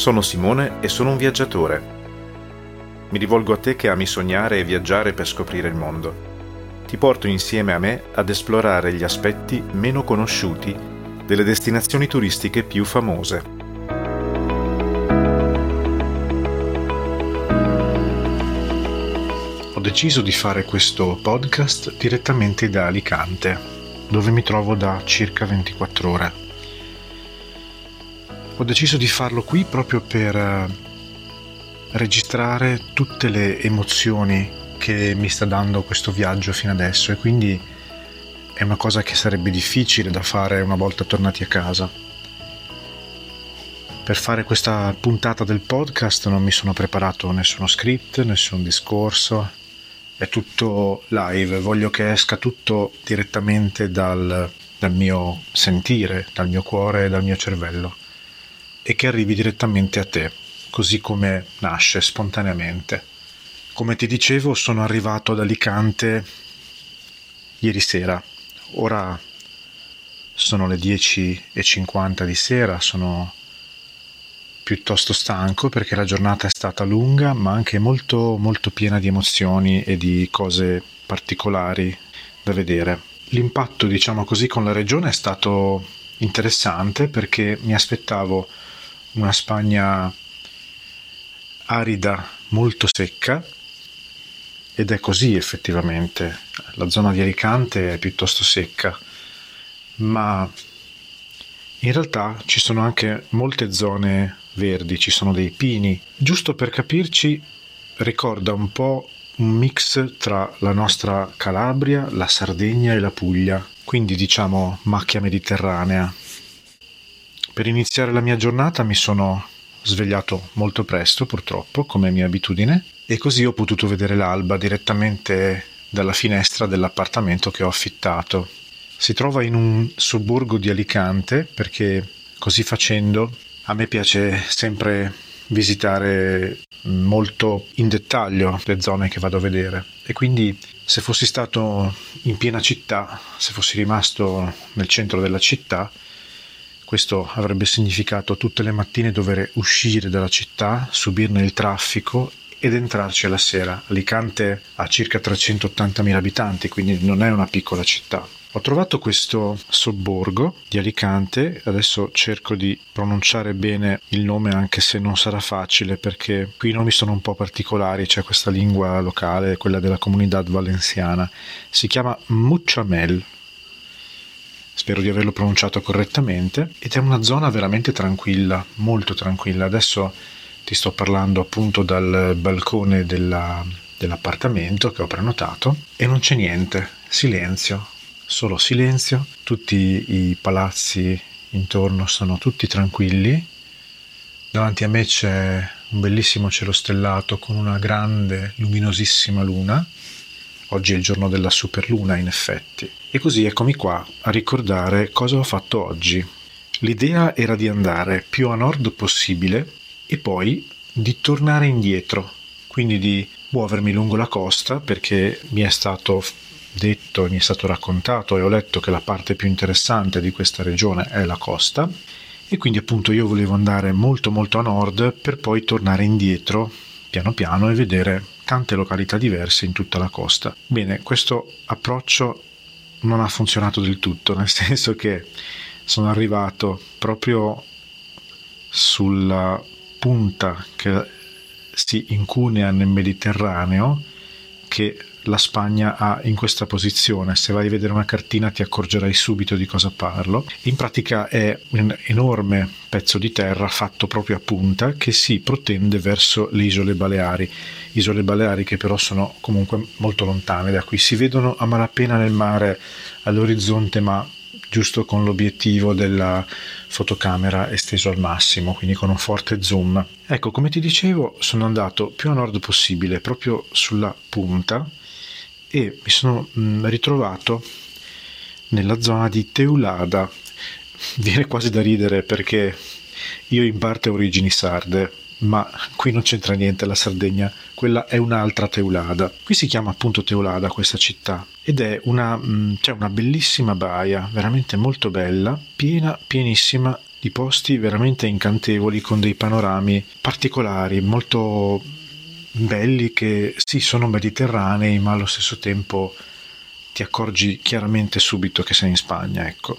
Sono Simone e sono un viaggiatore. Mi rivolgo a te che ami sognare e viaggiare per scoprire il mondo. Ti porto insieme a me ad esplorare gli aspetti meno conosciuti delle destinazioni turistiche più famose. Ho deciso di fare questo podcast direttamente da Alicante, dove mi trovo da circa 24 ore ho deciso di farlo qui proprio per eh, registrare tutte le emozioni che mi sta dando questo viaggio fino adesso e quindi è una cosa che sarebbe difficile da fare una volta tornati a casa. Per fare questa puntata del podcast non mi sono preparato nessuno script, nessun discorso, è tutto live, voglio che esca tutto direttamente dal, dal mio sentire, dal mio cuore dal mio cervello e che arrivi direttamente a te, così come nasce spontaneamente. Come ti dicevo, sono arrivato ad Alicante ieri sera. Ora sono le 10.50 di sera, sono piuttosto stanco perché la giornata è stata lunga, ma anche molto molto piena di emozioni e di cose particolari da vedere. L'impatto, diciamo così, con la regione è stato interessante perché mi aspettavo una Spagna arida, molto secca, ed è così effettivamente. La zona di Alicante è piuttosto secca, ma in realtà ci sono anche molte zone verdi, ci sono dei pini. Giusto per capirci, ricorda un po' un mix tra la nostra Calabria, la Sardegna e la Puglia, quindi diciamo macchia mediterranea. Per iniziare la mia giornata mi sono svegliato molto presto, purtroppo, come mia abitudine, e così ho potuto vedere l'alba direttamente dalla finestra dell'appartamento che ho affittato. Si trova in un sobborgo di Alicante perché così facendo a me piace sempre visitare molto in dettaglio le zone che vado a vedere e quindi se fossi stato in piena città, se fossi rimasto nel centro della città, questo avrebbe significato tutte le mattine dover uscire dalla città, subirne il traffico ed entrarci alla sera. Alicante ha circa 380.000 abitanti, quindi non è una piccola città. Ho trovato questo sobborgo di Alicante, adesso cerco di pronunciare bene il nome anche se non sarà facile perché qui i nomi sono un po' particolari, c'è questa lingua locale, quella della comunità valenciana. Si chiama Mucciamel, spero di averlo pronunciato correttamente, ed è una zona veramente tranquilla, molto tranquilla. Adesso ti sto parlando appunto dal balcone della, dell'appartamento che ho prenotato e non c'è niente, silenzio, solo silenzio, tutti i palazzi intorno sono tutti tranquilli, davanti a me c'è un bellissimo cielo stellato con una grande luminosissima luna Oggi è il giorno della superluna, in effetti. E così eccomi qua a ricordare cosa ho fatto oggi. L'idea era di andare più a nord possibile e poi di tornare indietro, quindi di muovermi lungo la costa perché mi è stato detto mi è stato raccontato e ho letto che la parte più interessante di questa regione è la costa e quindi appunto io volevo andare molto molto a nord per poi tornare indietro piano piano e vedere tante località diverse in tutta la costa. Bene, questo approccio non ha funzionato del tutto, nel senso che sono arrivato proprio sulla punta che si incunea nel Mediterraneo che la Spagna ha in questa posizione. Se vai a vedere una cartina ti accorgerai subito di cosa parlo. In pratica è un enorme pezzo di terra fatto proprio a punta che si protende verso le isole Baleari. Isole Baleari che però sono comunque molto lontane da qui. Si vedono a malapena nel mare all'orizzonte, ma giusto con l'obiettivo della fotocamera esteso al massimo, quindi con un forte zoom. Ecco, come ti dicevo, sono andato più a nord possibile, proprio sulla punta, e mi sono mm, ritrovato nella zona di Teulada. viene quasi da ridere perché io in parte ho origini sarde, ma qui non c'entra niente la Sardegna, quella è un'altra Teulada. Qui si chiama appunto Teulada questa città ed è una, mm, cioè una bellissima baia, veramente molto bella, piena, pienissima di posti veramente incantevoli con dei panorami particolari, molto belli che sì sono mediterranei ma allo stesso tempo ti accorgi chiaramente subito che sei in Spagna, ecco.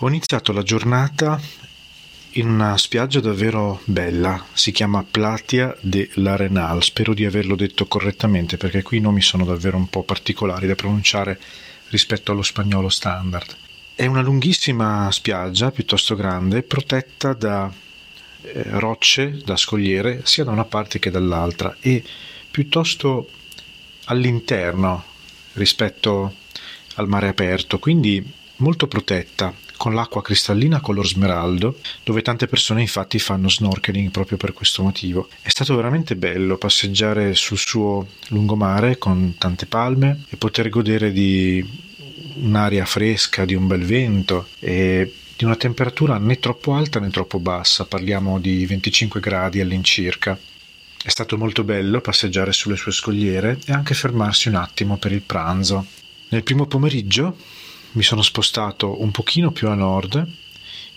Ho iniziato la giornata in una spiaggia davvero bella, si chiama Platia de l'Arenal, spero di averlo detto correttamente perché qui i nomi sono davvero un po' particolari da pronunciare rispetto allo spagnolo standard. È una lunghissima spiaggia piuttosto grande, protetta da eh, rocce, da scogliere, sia da una parte che dall'altra e piuttosto all'interno rispetto al mare aperto, quindi molto protetta, con l'acqua cristallina color smeraldo, dove tante persone infatti fanno snorkeling proprio per questo motivo. È stato veramente bello passeggiare sul suo lungomare con tante palme e poter godere di un'aria fresca, di un bel vento e di una temperatura né troppo alta né troppo bassa, parliamo di 25 gradi all'incirca. È stato molto bello passeggiare sulle sue scogliere e anche fermarsi un attimo per il pranzo. Nel primo pomeriggio mi sono spostato un pochino più a nord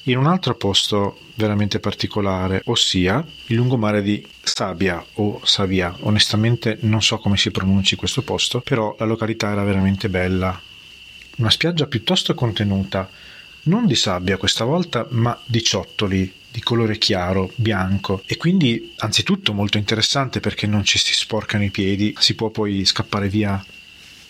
in un altro posto veramente particolare, ossia il lungomare di Sabia o Savia. Onestamente non so come si pronunci questo posto, però la località era veramente bella, una spiaggia piuttosto contenuta, non di sabbia questa volta, ma di ciottoli di colore chiaro, bianco e quindi anzitutto molto interessante perché non ci si sporcano i piedi, si può poi scappare via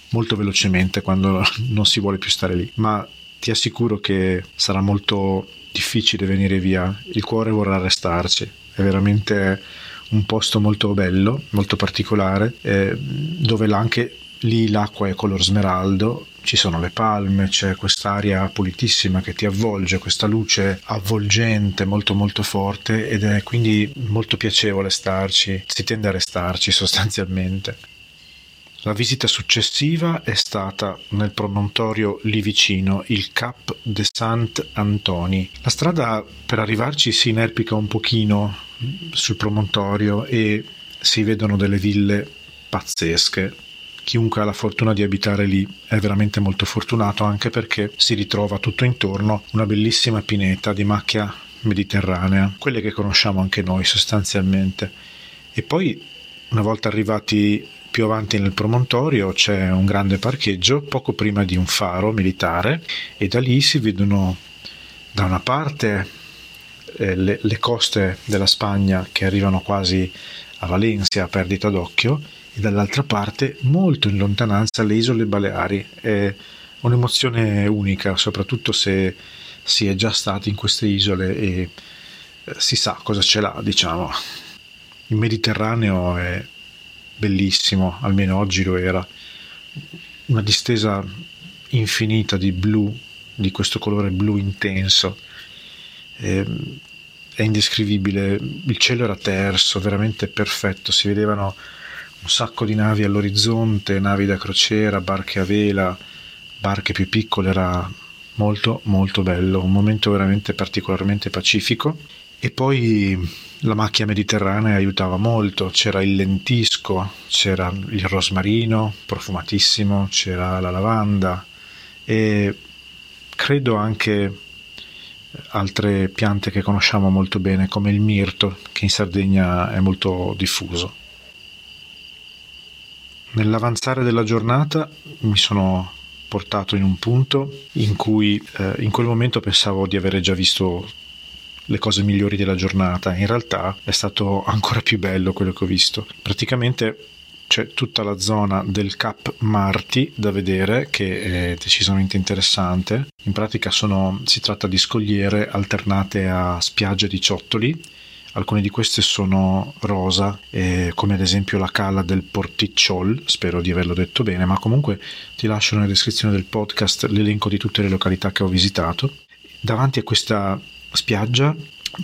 molto velocemente quando non si vuole più stare lì, ma ti assicuro che sarà molto difficile venire via, il cuore vorrà restarci, è veramente un posto molto bello, molto particolare, eh, dove anche lì l'acqua è color smeraldo. Ci sono le palme, c'è quest'aria pulitissima che ti avvolge, questa luce avvolgente molto molto forte ed è quindi molto piacevole starci, si tende a restarci sostanzialmente. La visita successiva è stata nel promontorio lì vicino, il Cap de Saint-Antoni. La strada per arrivarci si inerpica un pochino sul promontorio e si vedono delle ville pazzesche, chiunque ha la fortuna di abitare lì è veramente molto fortunato anche perché si ritrova tutto intorno una bellissima pineta di macchia mediterranea, quelle che conosciamo anche noi sostanzialmente. E poi una volta arrivati più avanti nel promontorio c'è un grande parcheggio poco prima di un faro militare e da lì si vedono da una parte eh, le, le coste della Spagna che arrivano quasi a Valencia a perdita d'occhio e dall'altra parte, molto in lontananza, le isole Baleari. È un'emozione unica, soprattutto se si è già stati in queste isole e eh, si sa cosa ce l'ha, diciamo. Il Mediterraneo è bellissimo, almeno oggi lo era. Una distesa infinita di blu, di questo colore blu intenso. È, è indescrivibile. Il cielo era terso, veramente perfetto. Si vedevano un sacco di navi all'orizzonte, navi da crociera, barche a vela, barche più piccole, era molto molto bello, un momento veramente particolarmente pacifico e poi la macchia mediterranea aiutava molto, c'era il lentisco, c'era il rosmarino profumatissimo, c'era la lavanda e credo anche altre piante che conosciamo molto bene come il mirto che in Sardegna è molto diffuso. Nell'avanzare della giornata mi sono portato in un punto in cui eh, in quel momento pensavo di avere già visto le cose migliori della giornata. In realtà è stato ancora più bello quello che ho visto. Praticamente c'è tutta la zona del Cap Marti da vedere che è decisamente interessante. In pratica sono, si tratta di scogliere alternate a spiagge di ciottoli alcune di queste sono rosa, eh, come ad esempio la cala del Porticciol, spero di averlo detto bene, ma comunque ti lascio nella descrizione del podcast l'elenco di tutte le località che ho visitato. Davanti a questa spiaggia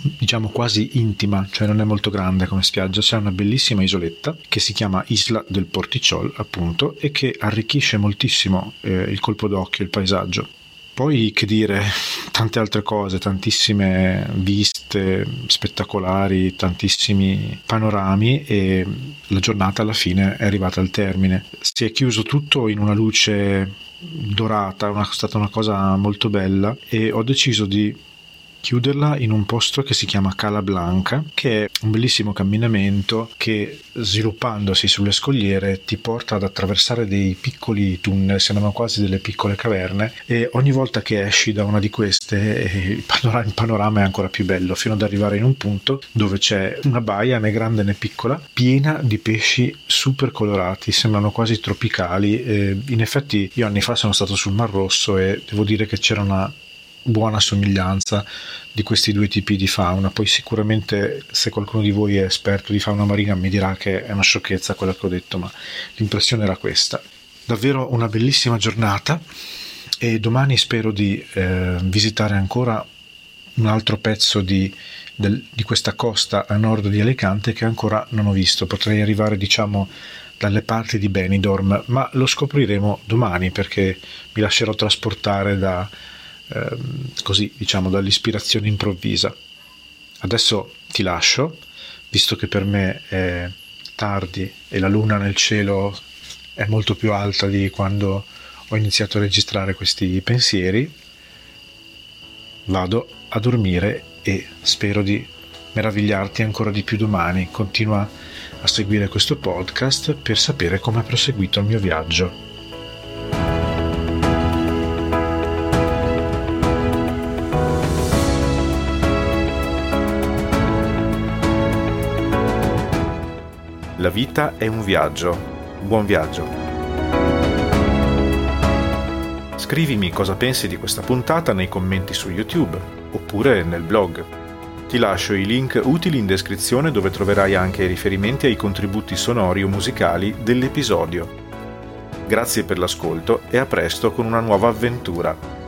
diciamo quasi intima, cioè non è molto grande come spiaggia, c'è una bellissima isoletta che si chiama Isla del Porticciol, appunto, e che arricchisce moltissimo eh, il colpo d'occhio, il paesaggio. Poi che dire, tante altre cose, tantissime viste spettacolari, tantissimi panorami e la giornata alla fine è arrivata al termine. Si è chiuso tutto in una luce dorata, è stata una cosa molto bella e ho deciso di chiuderla in un posto che si chiama Cala Blanca, che è un bellissimo camminamento che sviluppandosi sulle scogliere ti porta ad attraversare dei piccoli tunnel, sembrano quasi delle piccole caverne e ogni volta che esci da una di queste eh, il panorama, il panorama è ancora più bello fino ad arrivare in un punto dove c'è una baia né grande né piccola piena di pesci super colorati, sembrano quasi tropicali. Eh, in effetti io anni fa sono stato sul Mar Rosso e devo dire che c'era una buona somiglianza di questi due tipi di fauna. Poi sicuramente se qualcuno di voi è esperto di fauna marina mi dirà che è una sciocchezza quello che ho detto, ma l'impressione era questa. Davvero una bellissima giornata e domani spero di eh, visitare ancora un altro pezzo di, del, di questa costa a nord di Alicante che ancora non ho visto. Potrei arrivare, diciamo, dalle parti di Benidorm, ma lo scopriremo domani perché mi lascerò trasportare da, Ehm, così diciamo dall'ispirazione improvvisa. Adesso ti lascio, visto che per me è tardi e la luna nel cielo è molto più alta di quando ho iniziato a registrare questi pensieri, vado a dormire e spero di meravigliarti ancora di più domani. Continua a seguire questo podcast per sapere come è proseguito il mio viaggio. La vita è un viaggio. Buon viaggio. Scrivimi cosa pensi di questa puntata nei commenti su YouTube oppure nel blog. Ti lascio i link utili in descrizione dove troverai anche i riferimenti ai contributi sonori o musicali dell'episodio. Grazie per l'ascolto e a presto con una nuova avventura.